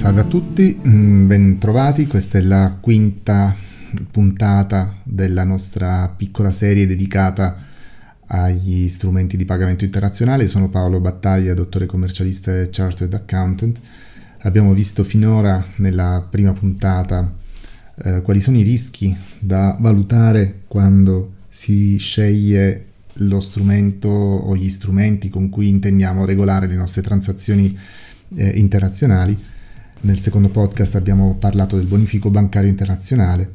Salve a tutti, mm, ben trovati, questa è la quinta puntata della nostra piccola serie dedicata agli strumenti di pagamento internazionale. Sono Paolo Battaglia, dottore commercialista e chartered accountant. Abbiamo visto finora nella prima puntata eh, quali sono i rischi da valutare quando si sceglie lo strumento o gli strumenti con cui intendiamo regolare le nostre transazioni eh, internazionali. Nel secondo podcast abbiamo parlato del bonifico bancario internazionale,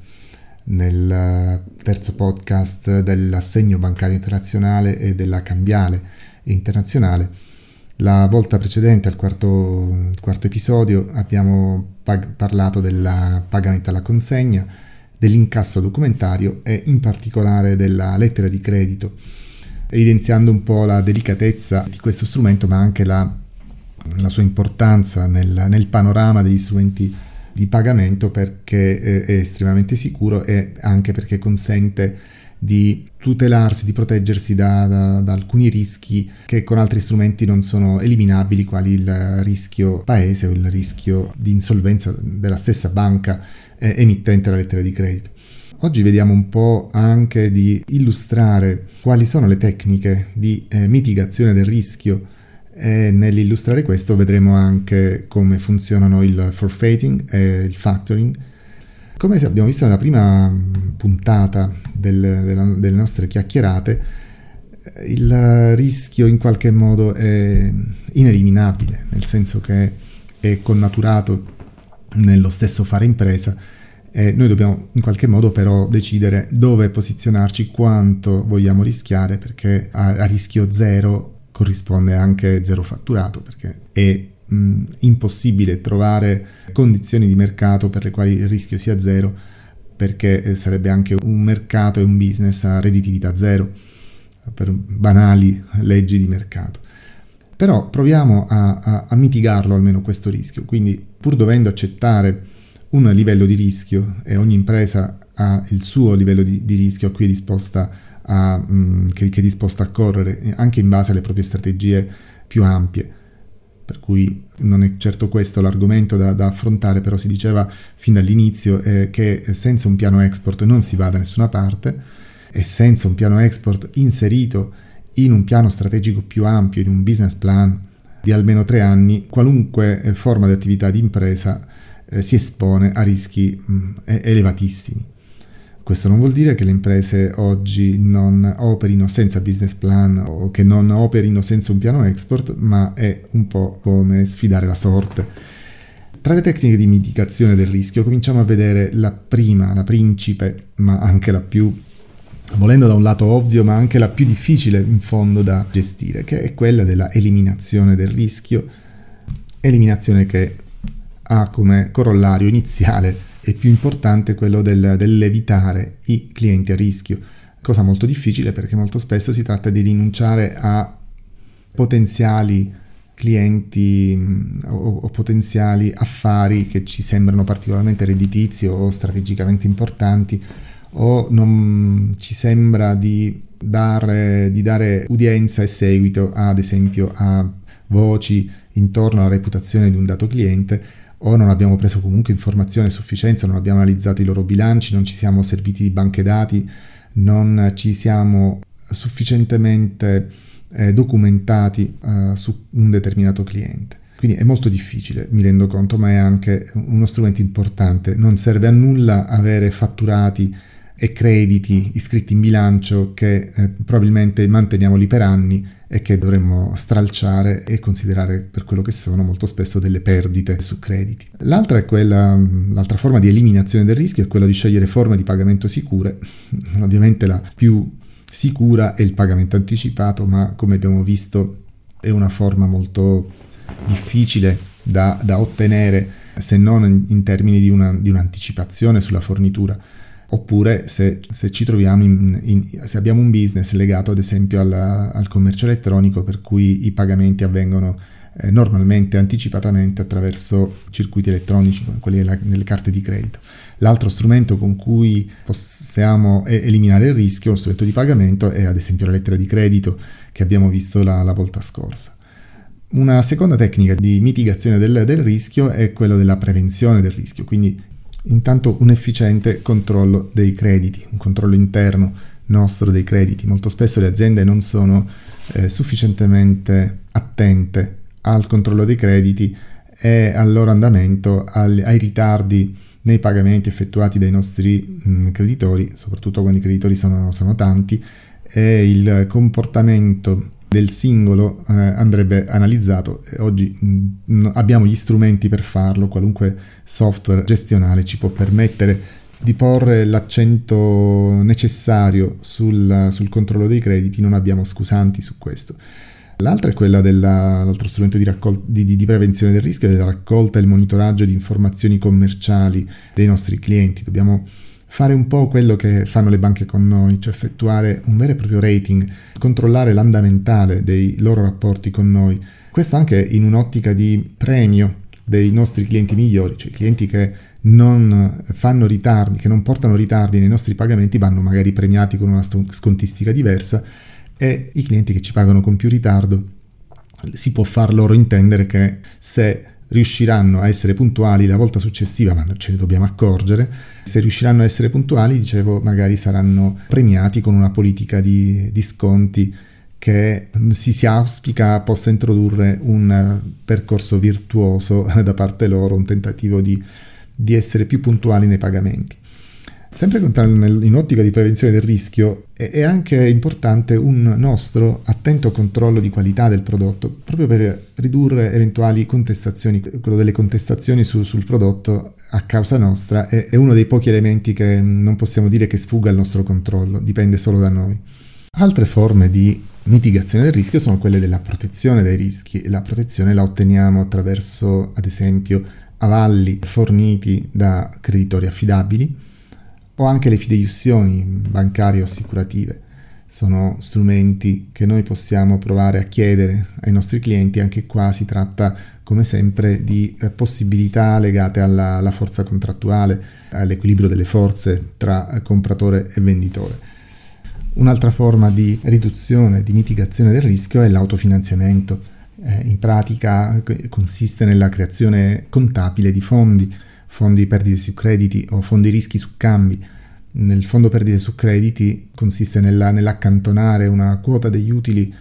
nel eh, terzo podcast dell'assegno bancario internazionale e della cambiale internazionale. La volta precedente, al quarto, quarto episodio, abbiamo pag- parlato del pagamento alla consegna, dell'incasso documentario e in particolare della lettera di credito evidenziando un po' la delicatezza di questo strumento, ma anche la, la sua importanza nel, nel, panorama degli strumenti di pagamento perché è, estremamente sicuro e anche perché consente di tutelarsi, di proteggersi da, da, da, alcuni rischi che con altri strumenti non sono eliminabili, quali il rischio paese o il rischio di insolvenza della stessa banca eh, emittente la lettera di credito. Oggi vediamo un po' anche di illustrare quali sono le tecniche di eh, mitigazione del rischio e nell'illustrare questo vedremo anche come funzionano il forfeiting e il factoring. Come abbiamo visto nella prima puntata del, della, delle nostre chiacchierate, il rischio in qualche modo è ineliminabile, nel senso che è connaturato nello stesso fare impresa eh, noi dobbiamo in qualche modo però decidere dove posizionarci, quanto vogliamo rischiare, perché a, a rischio zero corrisponde anche zero fatturato, perché è mh, impossibile trovare condizioni di mercato per le quali il rischio sia zero, perché eh, sarebbe anche un mercato e un business a redditività zero, per banali leggi di mercato. Però proviamo a, a, a mitigarlo almeno questo rischio, quindi pur dovendo accettare un livello di rischio e ogni impresa ha il suo livello di, di rischio a cui è disposta a, mh, mm, che, che, è disposta a correre, anche in base alle proprie strategie più ampie. Per cui non è certo questo l'argomento da, da affrontare, però si diceva fin dall'inizio eh, che senza un piano export non si va da nessuna parte e senza un piano export inserito in un piano strategico più ampio, in un business plan di almeno tre anni, qualunque eh, forma di attività di impresa eh, si espone a rischi mh, mm, elevatissimi. Questo non vuol dire che le imprese oggi non operino senza business plan o che non operino senza un piano export, ma è un po' come sfidare la sorte. Tra le tecniche di mitigazione del rischio cominciamo a vedere la prima, la principe, ma anche la più, volendo da un lato ovvio, ma anche la più difficile in fondo da gestire, che è quella della eliminazione del rischio, eliminazione che ha come corollario iniziale e più importante quello del, dell'evitare i clienti a rischio, cosa molto difficile perché molto spesso si tratta di rinunciare a potenziali clienti mm, o, o, potenziali affari che ci sembrano particolarmente redditizi o strategicamente importanti o non ci sembra di dare, di dare udienza e seguito ad esempio a voci intorno alla reputazione di un dato cliente o non abbiamo preso comunque informazione a sufficienza, non abbiamo analizzato i loro bilanci, non ci siamo serviti di banche dati, non ci siamo sufficientemente eh, documentati eh, su un determinato cliente. Quindi è molto difficile, mi rendo conto, ma è anche uno strumento importante. Non serve a nulla avere fatturati e crediti iscritti in bilancio che eh, probabilmente manteniamo lì per anni e che dovremmo stralciare e considerare per quello che sono molto spesso delle perdite su crediti. L'altra, quella, l'altra forma di eliminazione del rischio è quella di scegliere forme di pagamento sicure. Ovviamente la più sicura è il pagamento anticipato, ma come abbiamo visto è una forma molto difficile da, da ottenere se non in termini di, una, di un'anticipazione sulla fornitura oppure se, se ci troviamo in, in, se abbiamo un business legato ad esempio al, al commercio elettronico per cui i pagamenti avvengono eh, normalmente anticipatamente attraverso circuiti elettronici come quelli della, delle carte di credito. L'altro strumento con cui possiamo eliminare il rischio, lo strumento di pagamento, è ad esempio la lettera di credito che abbiamo visto la, la volta scorsa. Una seconda tecnica di mitigazione del, del rischio è quella della prevenzione del rischio, quindi intanto un efficiente controllo dei crediti, un controllo interno nostro dei crediti. Molto spesso le aziende non sono eh, sufficientemente attente al controllo dei crediti e al loro andamento, al, ai ritardi nei pagamenti effettuati dai nostri mh, creditori, soprattutto quando i creditori sono, sono tanti, e il comportamento del singolo eh, andrebbe analizzato. Oggi mh, abbiamo gli strumenti per farlo, qualunque software gestionale ci può permettere di porre l'accento necessario sul, sul controllo dei crediti, non abbiamo scusanti su questo. L'altra è quella dell'altro strumento di, raccol- di, di, di, prevenzione del rischio, della raccolta e il monitoraggio di informazioni commerciali dei nostri clienti. Dobbiamo fare un po' quello che fanno le banche con noi, cioè effettuare un vero e proprio rating, controllare l'andamentale dei loro rapporti con noi. Questo anche in un'ottica di premio dei nostri clienti migliori, cioè clienti che non fanno ritardi, che non portano ritardi nei nostri pagamenti, vanno magari premiati con una scontistica diversa e i clienti che ci pagano con più ritardo si può far loro intendere che se riusciranno a essere puntuali la volta successiva, ma ce ne dobbiamo accorgere, se riusciranno a essere puntuali, dicevo, magari saranno premiati con una politica di, di sconti che si, si auspica possa introdurre un percorso virtuoso da parte loro, un tentativo di, di essere più puntuali nei pagamenti. Sempre in ottica di prevenzione del rischio è anche importante un nostro attento controllo di qualità del prodotto, proprio per ridurre eventuali contestazioni. Quello delle contestazioni su, sul prodotto a causa nostra è, è uno dei pochi elementi che non possiamo dire che sfugga al nostro controllo, dipende solo da noi. Altre forme di mitigazione del rischio sono quelle della protezione dai rischi. La protezione la otteniamo attraverso, ad esempio, avalli forniti da creditori affidabili o anche le fideiussioni bancarie o assicurative. Sono strumenti che noi possiamo provare a chiedere ai nostri clienti, anche qua si tratta come sempre di eh, possibilità legate alla, alla forza contrattuale, all'equilibrio delle forze tra compratore e venditore. Un'altra forma di riduzione, di mitigazione del rischio è l'autofinanziamento. Eh, in pratica consiste nella creazione contabile di fondi fondi perdite su crediti o fondi rischi su cambi. Nel fondo perdite su crediti consiste nella, nell'accantonare una quota degli utili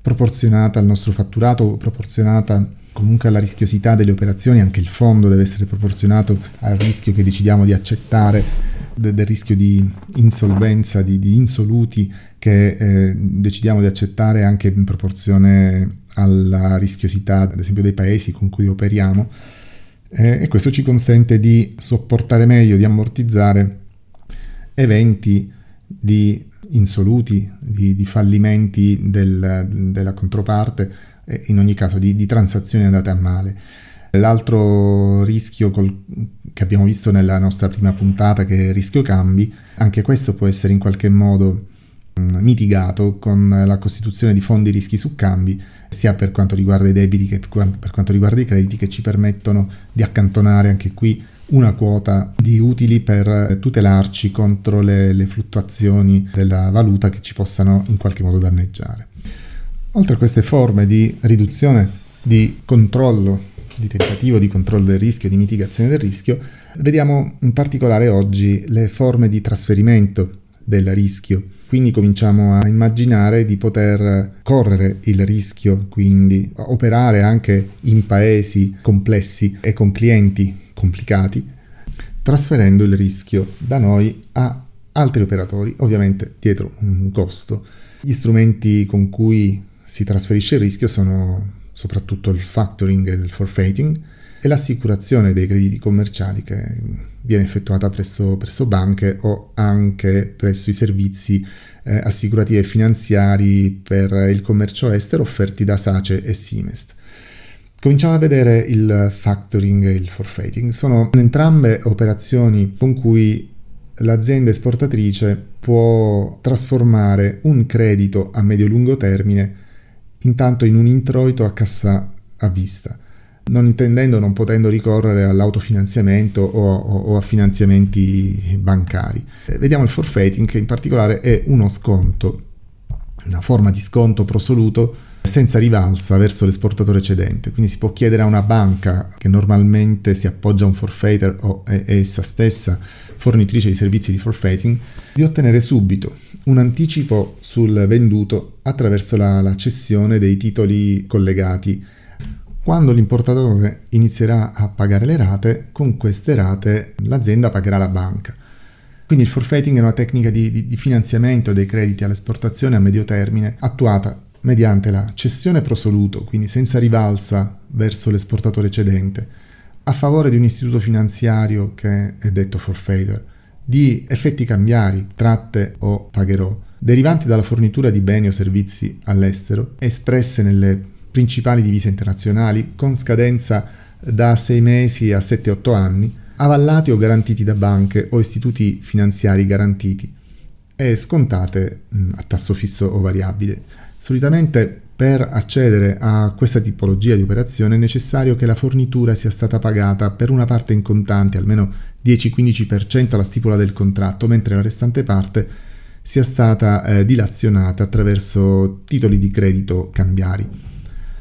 proporzionata al nostro fatturato proporzionata comunque alla rischiosità delle operazioni, anche il fondo deve essere proporzionato al rischio che decidiamo di accettare, de, del rischio di insolvenza, di, di insoluti che eh, decidiamo di accettare anche in proporzione alla rischiosità, ad esempio, dei paesi con cui operiamo eh, e questo ci consente di sopportare meglio, di ammortizzare eventi di insoluti, di, di fallimenti del, della controparte e in ogni caso di, di transazioni andate a male. L'altro rischio col, che abbiamo visto nella nostra prima puntata, che è il rischio cambi, anche questo può essere in qualche modo mh, mitigato con la costituzione di fondi rischi su cambi sia per quanto riguarda i debiti che per quanto riguarda i crediti, che ci permettono di accantonare anche qui una quota di utili per tutelarci contro le, le fluttuazioni della valuta che ci possano in qualche modo danneggiare. Oltre a queste forme di riduzione di controllo, di tentativo di controllo del rischio, di mitigazione del rischio, vediamo in particolare oggi le forme di trasferimento del rischio quindi cominciamo a immaginare di poter correre il rischio, quindi operare anche in paesi complessi e con clienti complicati, trasferendo il rischio da noi a altri operatori, ovviamente dietro un costo. Gli strumenti con cui si trasferisce il rischio sono soprattutto il factoring e il forfeiting e l'assicurazione dei crediti commerciali che viene effettuata presso, presso banche o anche presso i servizi eh, assicurativi e finanziari per il commercio estero offerti da Sace e Simest. Cominciamo a vedere il factoring e il forfeiting. Sono entrambe operazioni con cui l'azienda esportatrice può trasformare un credito a medio-lungo termine intanto in un introito a cassa a vista non intendendo, non potendo ricorrere all'autofinanziamento o, o, o a finanziamenti bancari. Eh, vediamo il forfeiting che in particolare è uno sconto, una forma di sconto prosoluto senza rivalsa verso l'esportatore cedente. Quindi si può chiedere a una banca che normalmente si appoggia a un forfeiter o è essa stessa fornitrice di servizi di forfeiting di ottenere subito un anticipo sul venduto attraverso la, la cessione dei titoli collegati. Quando l'importatore inizierà a pagare le rate, con queste rate l'azienda pagherà la banca. Quindi il forfeiting è una tecnica di, di, di finanziamento dei crediti all'esportazione a medio termine attuata mediante la cessione prosoluto, quindi senza rivalsa verso l'esportatore cedente, a favore di un istituto finanziario che è detto forfeiter, di effetti cambiari, tratte o pagherò, derivanti dalla fornitura di beni o servizi all'estero, espresse nelle principali divise internazionali con scadenza da 6 mesi a 7-8 anni, avallati o garantiti da banche o istituti finanziari garantiti e scontate a tasso fisso o variabile. Solitamente per accedere a questa tipologia di operazione è necessario che la fornitura sia stata pagata per una parte in contanti, almeno 10-15% alla stipula del contratto, mentre la restante parte sia stata eh, dilazionata attraverso titoli di credito cambiari.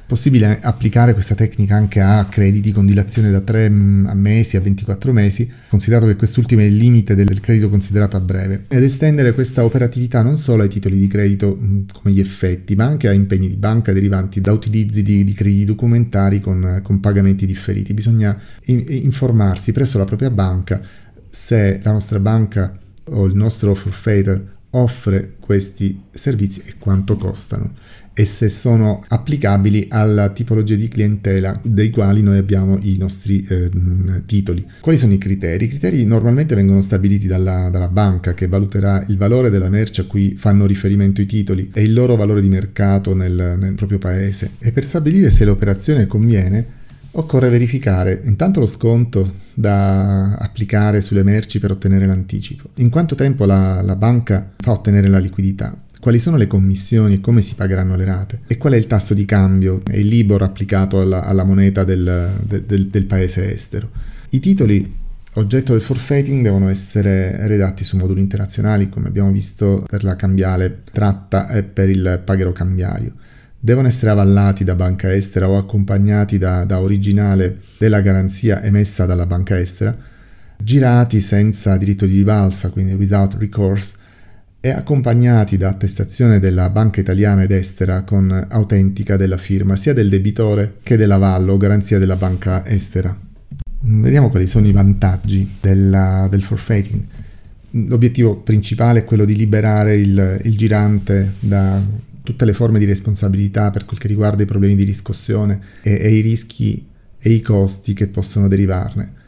Possibile applicare questa tecnica anche a crediti con dilazione da 3 mm, mesi a 24 mesi, considerato che quest'ultimo è il limite del credito considerato a breve, ed estendere questa operatività non solo ai titoli di credito mm, come gli effetti, ma anche a impegni di banca derivanti da utilizzi di, di crediti documentari con, con pagamenti differiti. Bisogna in, informarsi presso la propria banca se la nostra banca o il nostro forfeiter offre questi servizi e quanto costano e se sono applicabili alla tipologia di clientela dei quali noi abbiamo i nostri eh, titoli. Quali sono i criteri? I criteri normalmente vengono stabiliti dalla, dalla, banca che valuterà il valore della merce a cui fanno riferimento i titoli e il loro valore di mercato nel, nel proprio paese e per stabilire se l'operazione conviene occorre verificare intanto lo sconto da applicare sulle merci per ottenere l'anticipo, in quanto tempo la, la banca fa ottenere la liquidità quali sono le commissioni e come si pagheranno le rate e qual è il tasso di cambio e il Libor applicato alla, alla moneta del, del, del paese estero. I titoli oggetto del forfeiting devono essere redatti su moduli internazionali, come abbiamo visto per la cambiale tratta e per il paghero cambiario. Devono essere avallati da banca estera o accompagnati da, da originale della garanzia emessa dalla banca estera, girati senza diritto di rivalsa, quindi without recourse, e accompagnati da attestazione della banca italiana ed estera con autentica della firma sia del debitore che dell'avallo garanzia della banca estera. Vediamo quali sono i vantaggi della, del forfeiting. L'obiettivo principale è quello di liberare il, il girante da tutte le forme di responsabilità per quel che riguarda i problemi di riscossione e, e i rischi e i costi che possono derivarne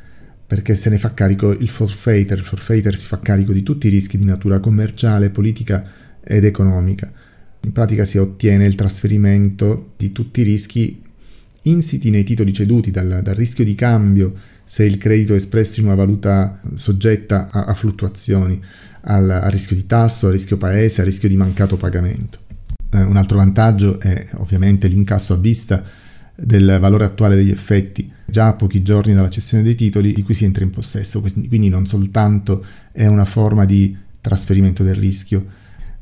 perché se ne fa carico il forfeiter, il forfeiter si fa carico di tutti i rischi di natura commerciale, politica ed economica. In pratica si ottiene il trasferimento di tutti i rischi insiti nei titoli ceduti, dal, dal rischio di cambio, se il credito è espresso in una valuta soggetta a, a fluttuazioni, al, al, rischio di tasso, al rischio paese, al rischio di mancato pagamento. Eh, un altro vantaggio è ovviamente l'incasso a vista del valore attuale degli effetti già a pochi giorni dalla cessione dei titoli di cui si entra in possesso, quindi non soltanto è una forma di trasferimento del rischio,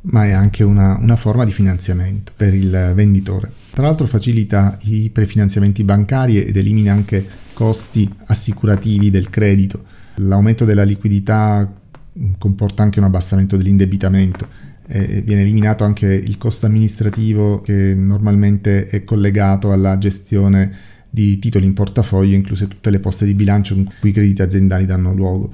ma è anche una, una forma di finanziamento per il venditore. Tra l'altro facilita i prefinanziamenti bancari ed elimina anche costi assicurativi del credito. L'aumento della liquidità comporta anche un abbassamento dell'indebitamento e viene eliminato anche il costo amministrativo che normalmente è collegato alla gestione di titoli in portafoglio, incluse tutte le poste di bilancio in cui i crediti aziendali danno luogo.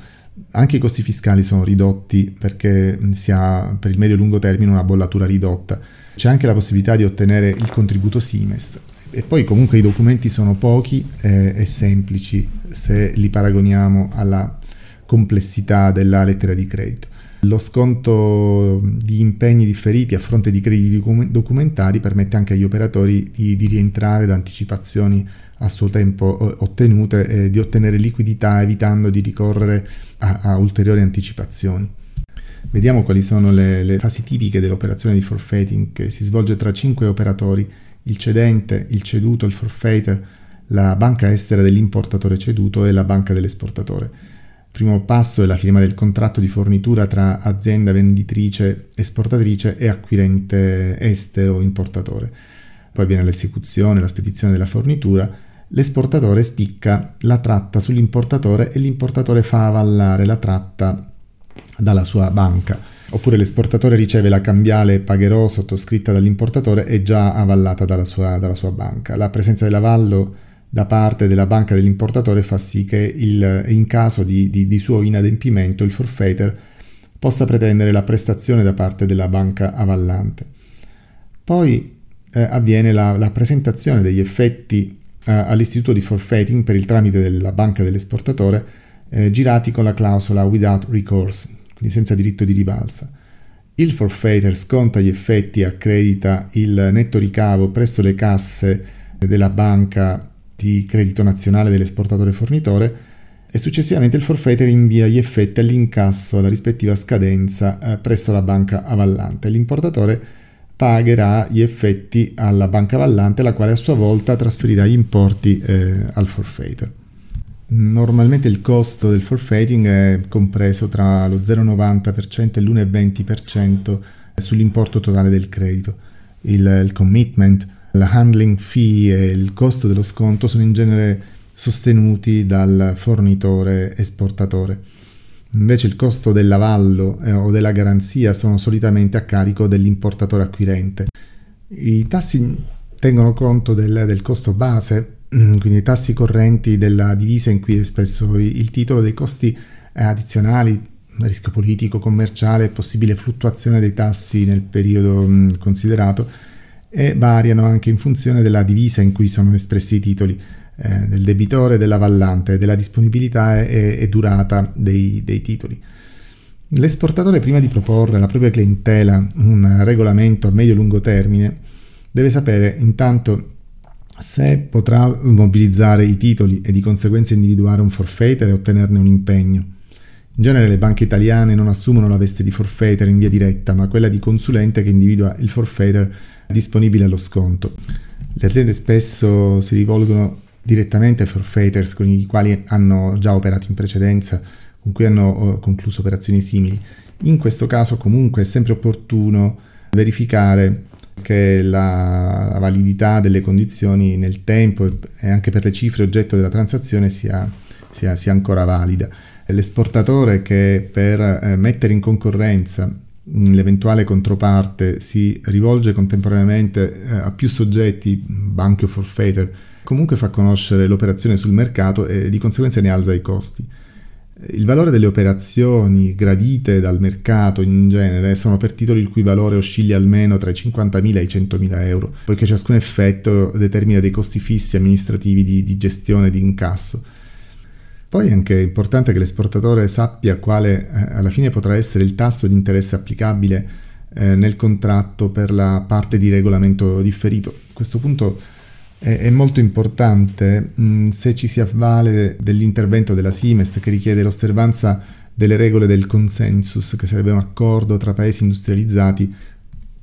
Anche i costi fiscali sono ridotti perché si ha per il medio e lungo termine una bollatura ridotta. C'è anche la possibilità di ottenere il contributo Simest. E poi comunque i documenti sono pochi e, e semplici se li paragoniamo alla complessità della lettera di credito. Lo sconto di impegni differiti a fronte di crediti documentari permette anche agli operatori di, di rientrare da anticipazioni a suo tempo ottenute e di ottenere liquidità evitando di ricorrere a, a ulteriori anticipazioni. Vediamo quali sono le, le, fasi tipiche dell'operazione di forfeiting che si svolge tra cinque operatori, il cedente, il ceduto, il forfeiter, la banca estera dell'importatore ceduto e la banca dell'esportatore. Il primo passo è la firma del contratto di fornitura tra azienda venditrice esportatrice e acquirente estero importatore. poi viene l'esecuzione, la spedizione della fornitura, l'esportatore spicca la tratta sull'importatore e l'importatore fa avallare la tratta dalla sua banca. Oppure l'esportatore riceve la cambiale pagherò sottoscritta dall'importatore e già avallata dalla sua, dalla sua banca. La presenza dell'avallo da parte della banca dell'importatore fa sì che il, in caso di, di, di suo inadempimento il forfeiter possa pretendere la prestazione da parte della banca avallante. Poi eh, avviene la, la, presentazione degli effetti eh, all'istituto di forfeiting per il tramite della banca dell'esportatore eh, girati con la clausola without recourse, quindi senza diritto di rivalsa. Il forfeiter sconta gli effetti e accredita il netto ricavo presso le casse della banca di credito nazionale dell'esportatore fornitore e successivamente il forfeiter invia gli effetti all'incasso alla rispettiva scadenza eh, presso la banca avallante. L'importatore pagherà gli effetti alla banca avallante, la quale a sua volta trasferirà gli importi eh, al forfeiter. Normalmente il costo del forfeiting è compreso tra lo 0,90% e l'1,20% sull'importo totale del credito. Il, il commitment la handling fee e il costo dello sconto sono in genere sostenuti dal fornitore esportatore. Invece il costo dell'avallo eh, o della garanzia sono solitamente a carico dell'importatore acquirente. I tassi tengono conto del, del costo base, quindi i tassi correnti della divisa in cui è espresso il titolo, dei costi eh, addizionali, rischio politico, commerciale, possibile fluttuazione dei tassi nel periodo mh, considerato e variano anche in funzione della divisa in cui sono espressi i titoli, eh, del debitore, dell'avallante, della disponibilità e, e durata dei, dei, titoli. L'esportatore prima di proporre alla propria clientela un regolamento a medio-lungo termine deve sapere intanto se potrà mobilizzare i titoli e di conseguenza individuare un forfeiter e ottenerne un impegno. In genere le banche italiane non assumono la veste di forfeiter in via diretta, ma quella di consulente che individua il forfeiter disponibile allo sconto. Le aziende spesso si rivolgono direttamente forfeiters con i quali hanno già operato in precedenza, con cui hanno concluso operazioni simili. In questo caso comunque è sempre opportuno verificare che la, la validità delle condizioni nel tempo e anche per le cifre oggetto della transazione sia, sia, sia ancora valida. L'esportatore che per eh, mettere in concorrenza l'eventuale controparte si rivolge contemporaneamente eh, a più soggetti, banchi o forfeiter, comunque fa conoscere l'operazione sul mercato e di conseguenza ne alza i costi. Il valore delle operazioni gradite dal mercato in genere sono per titoli il cui valore oscilla almeno tra i 50.000 e i 100.000 euro, poiché ciascun effetto determina dei costi fissi amministrativi di, di gestione e di incasso. Poi è anche importante che l'esportatore sappia quale eh, alla fine potrà essere il tasso di interesse applicabile eh, nel contratto per la parte di regolamento differito. A questo punto è, molto importante mh, se ci si avvale dell'intervento della Simest che richiede l'osservanza delle regole del consensus, che sarebbe un accordo tra paesi industrializzati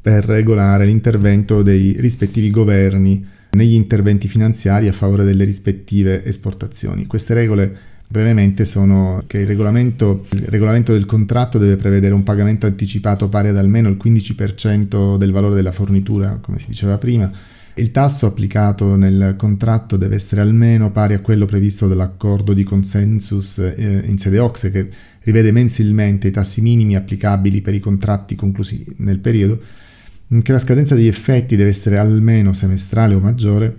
per regolare l'intervento dei rispettivi governi negli interventi finanziari a favore delle rispettive esportazioni. Queste regole brevemente sono che il regolamento, il regolamento, del contratto deve prevedere un pagamento anticipato pari ad almeno il 15% del valore della fornitura, come si diceva prima. Il tasso applicato nel contratto deve essere almeno pari a quello previsto dall'accordo di consensus eh, in sede OXE che rivede mensilmente i tassi minimi applicabili per i contratti conclusi nel periodo, che la scadenza degli effetti deve essere almeno semestrale o maggiore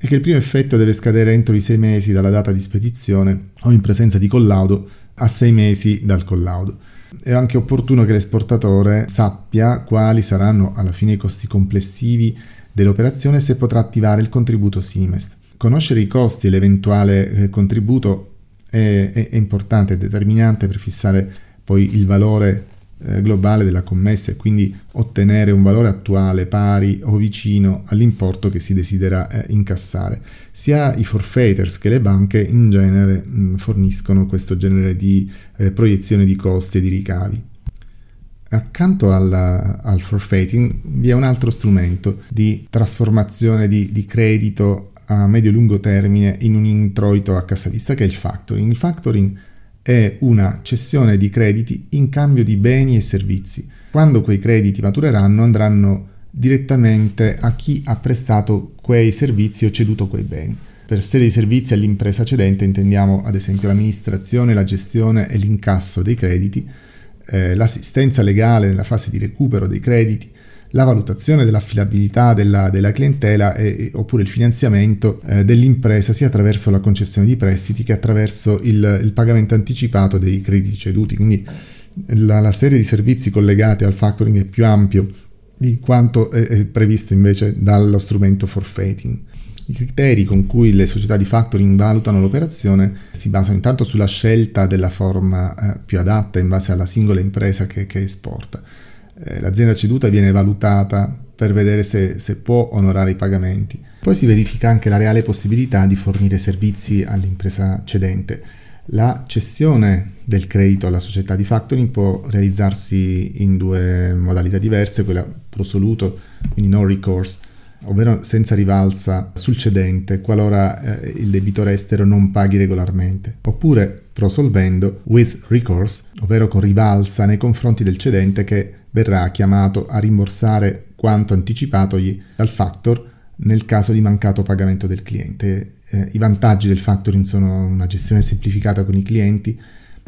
e che il primo effetto deve scadere entro i sei mesi dalla data di spedizione o in presenza di collaudo a sei mesi dal collaudo. È anche opportuno che l'esportatore sappia quali saranno alla fine i costi complessivi dell'operazione se potrà attivare il contributo Simest. Conoscere i costi e l'eventuale eh, contributo è, è, è importante, è determinante per fissare poi il valore eh, globale della commessa e quindi ottenere un valore attuale pari o vicino all'importo che si desidera eh, incassare. Sia i forfeiters che le banche in genere mh, forniscono questo genere di eh, proiezione di costi e di ricavi. Accanto alla, al forfeiting vi è un altro strumento di trasformazione di, di credito a medio-lungo termine in un introito a cassa vista che è il factoring. Il factoring è una cessione di crediti in cambio di beni e servizi. Quando quei crediti matureranno andranno direttamente a chi ha prestato quei servizi o ceduto quei beni. Per serie di servizi all'impresa cedente intendiamo ad esempio l'amministrazione, la gestione e l'incasso dei crediti, eh, l'assistenza legale nella fase di recupero dei crediti, la valutazione dell'affidabilità della, della clientela e, oppure il finanziamento eh, dell'impresa sia attraverso la concessione di prestiti che attraverso il, il pagamento anticipato dei crediti ceduti. Quindi la, la, serie di servizi collegati al factoring è più ampio di quanto è, è previsto invece dallo strumento forfeiting. I criteri con cui le società di factoring valutano l'operazione si basano intanto sulla scelta della forma eh, più adatta in base alla singola impresa che, che esporta. Eh, l'azienda ceduta viene valutata per vedere se, se, può onorare i pagamenti. Poi si verifica anche la reale possibilità di fornire servizi all'impresa cedente. La cessione del credito alla società di factoring può realizzarsi in due modalità diverse, quella prosoluto, quindi no recourse, ovvero senza rivalsa sul cedente qualora eh, il debitore estero non paghi regolarmente, oppure prosolvendo with recourse, ovvero con rivalsa nei confronti del cedente che verrà chiamato a rimborsare quanto anticipatogli dal factor nel caso di mancato pagamento del cliente. Eh, I vantaggi del factoring sono una gestione semplificata con i clienti,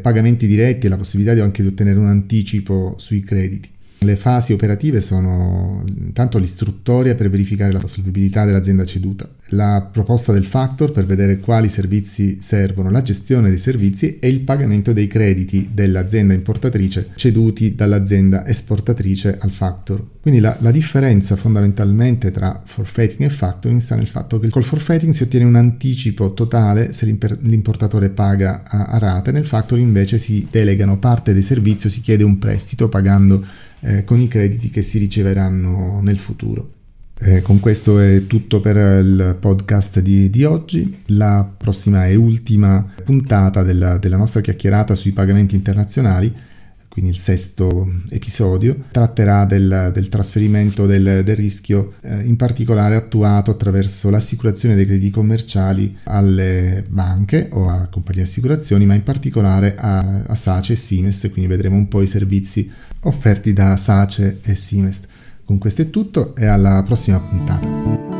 pagamenti diretti e la possibilità anche di ottenere un anticipo sui crediti. Le fasi operative sono intanto l'istruttoria per verificare la solvibilità dell'azienda ceduta, la proposta del factor per vedere quali servizi servono, la gestione dei servizi e il pagamento dei crediti dell'azienda importatrice ceduti dall'azienda esportatrice al factor. Quindi la, la differenza fondamentalmente tra forfeiting e factoring sta nel fatto che col forfeiting si ottiene un anticipo totale se l'importatore paga a, a rate, nel factoring invece si delegano parte dei servizi o si chiede un prestito pagando eh, con i crediti che si riceveranno nel futuro. Eh, con questo è tutto per il podcast di, di, oggi. La prossima e ultima puntata della, della nostra chiacchierata sui pagamenti internazionali quindi il sesto episodio, tratterà del, del trasferimento del, del rischio, eh, in particolare attuato attraverso l'assicurazione dei crediti commerciali alle banche o a compagnie di assicurazioni, ma in particolare a, a SACE e Simest, quindi vedremo un po' i servizi offerti da SACE e Simest. Con questo è tutto e alla prossima puntata.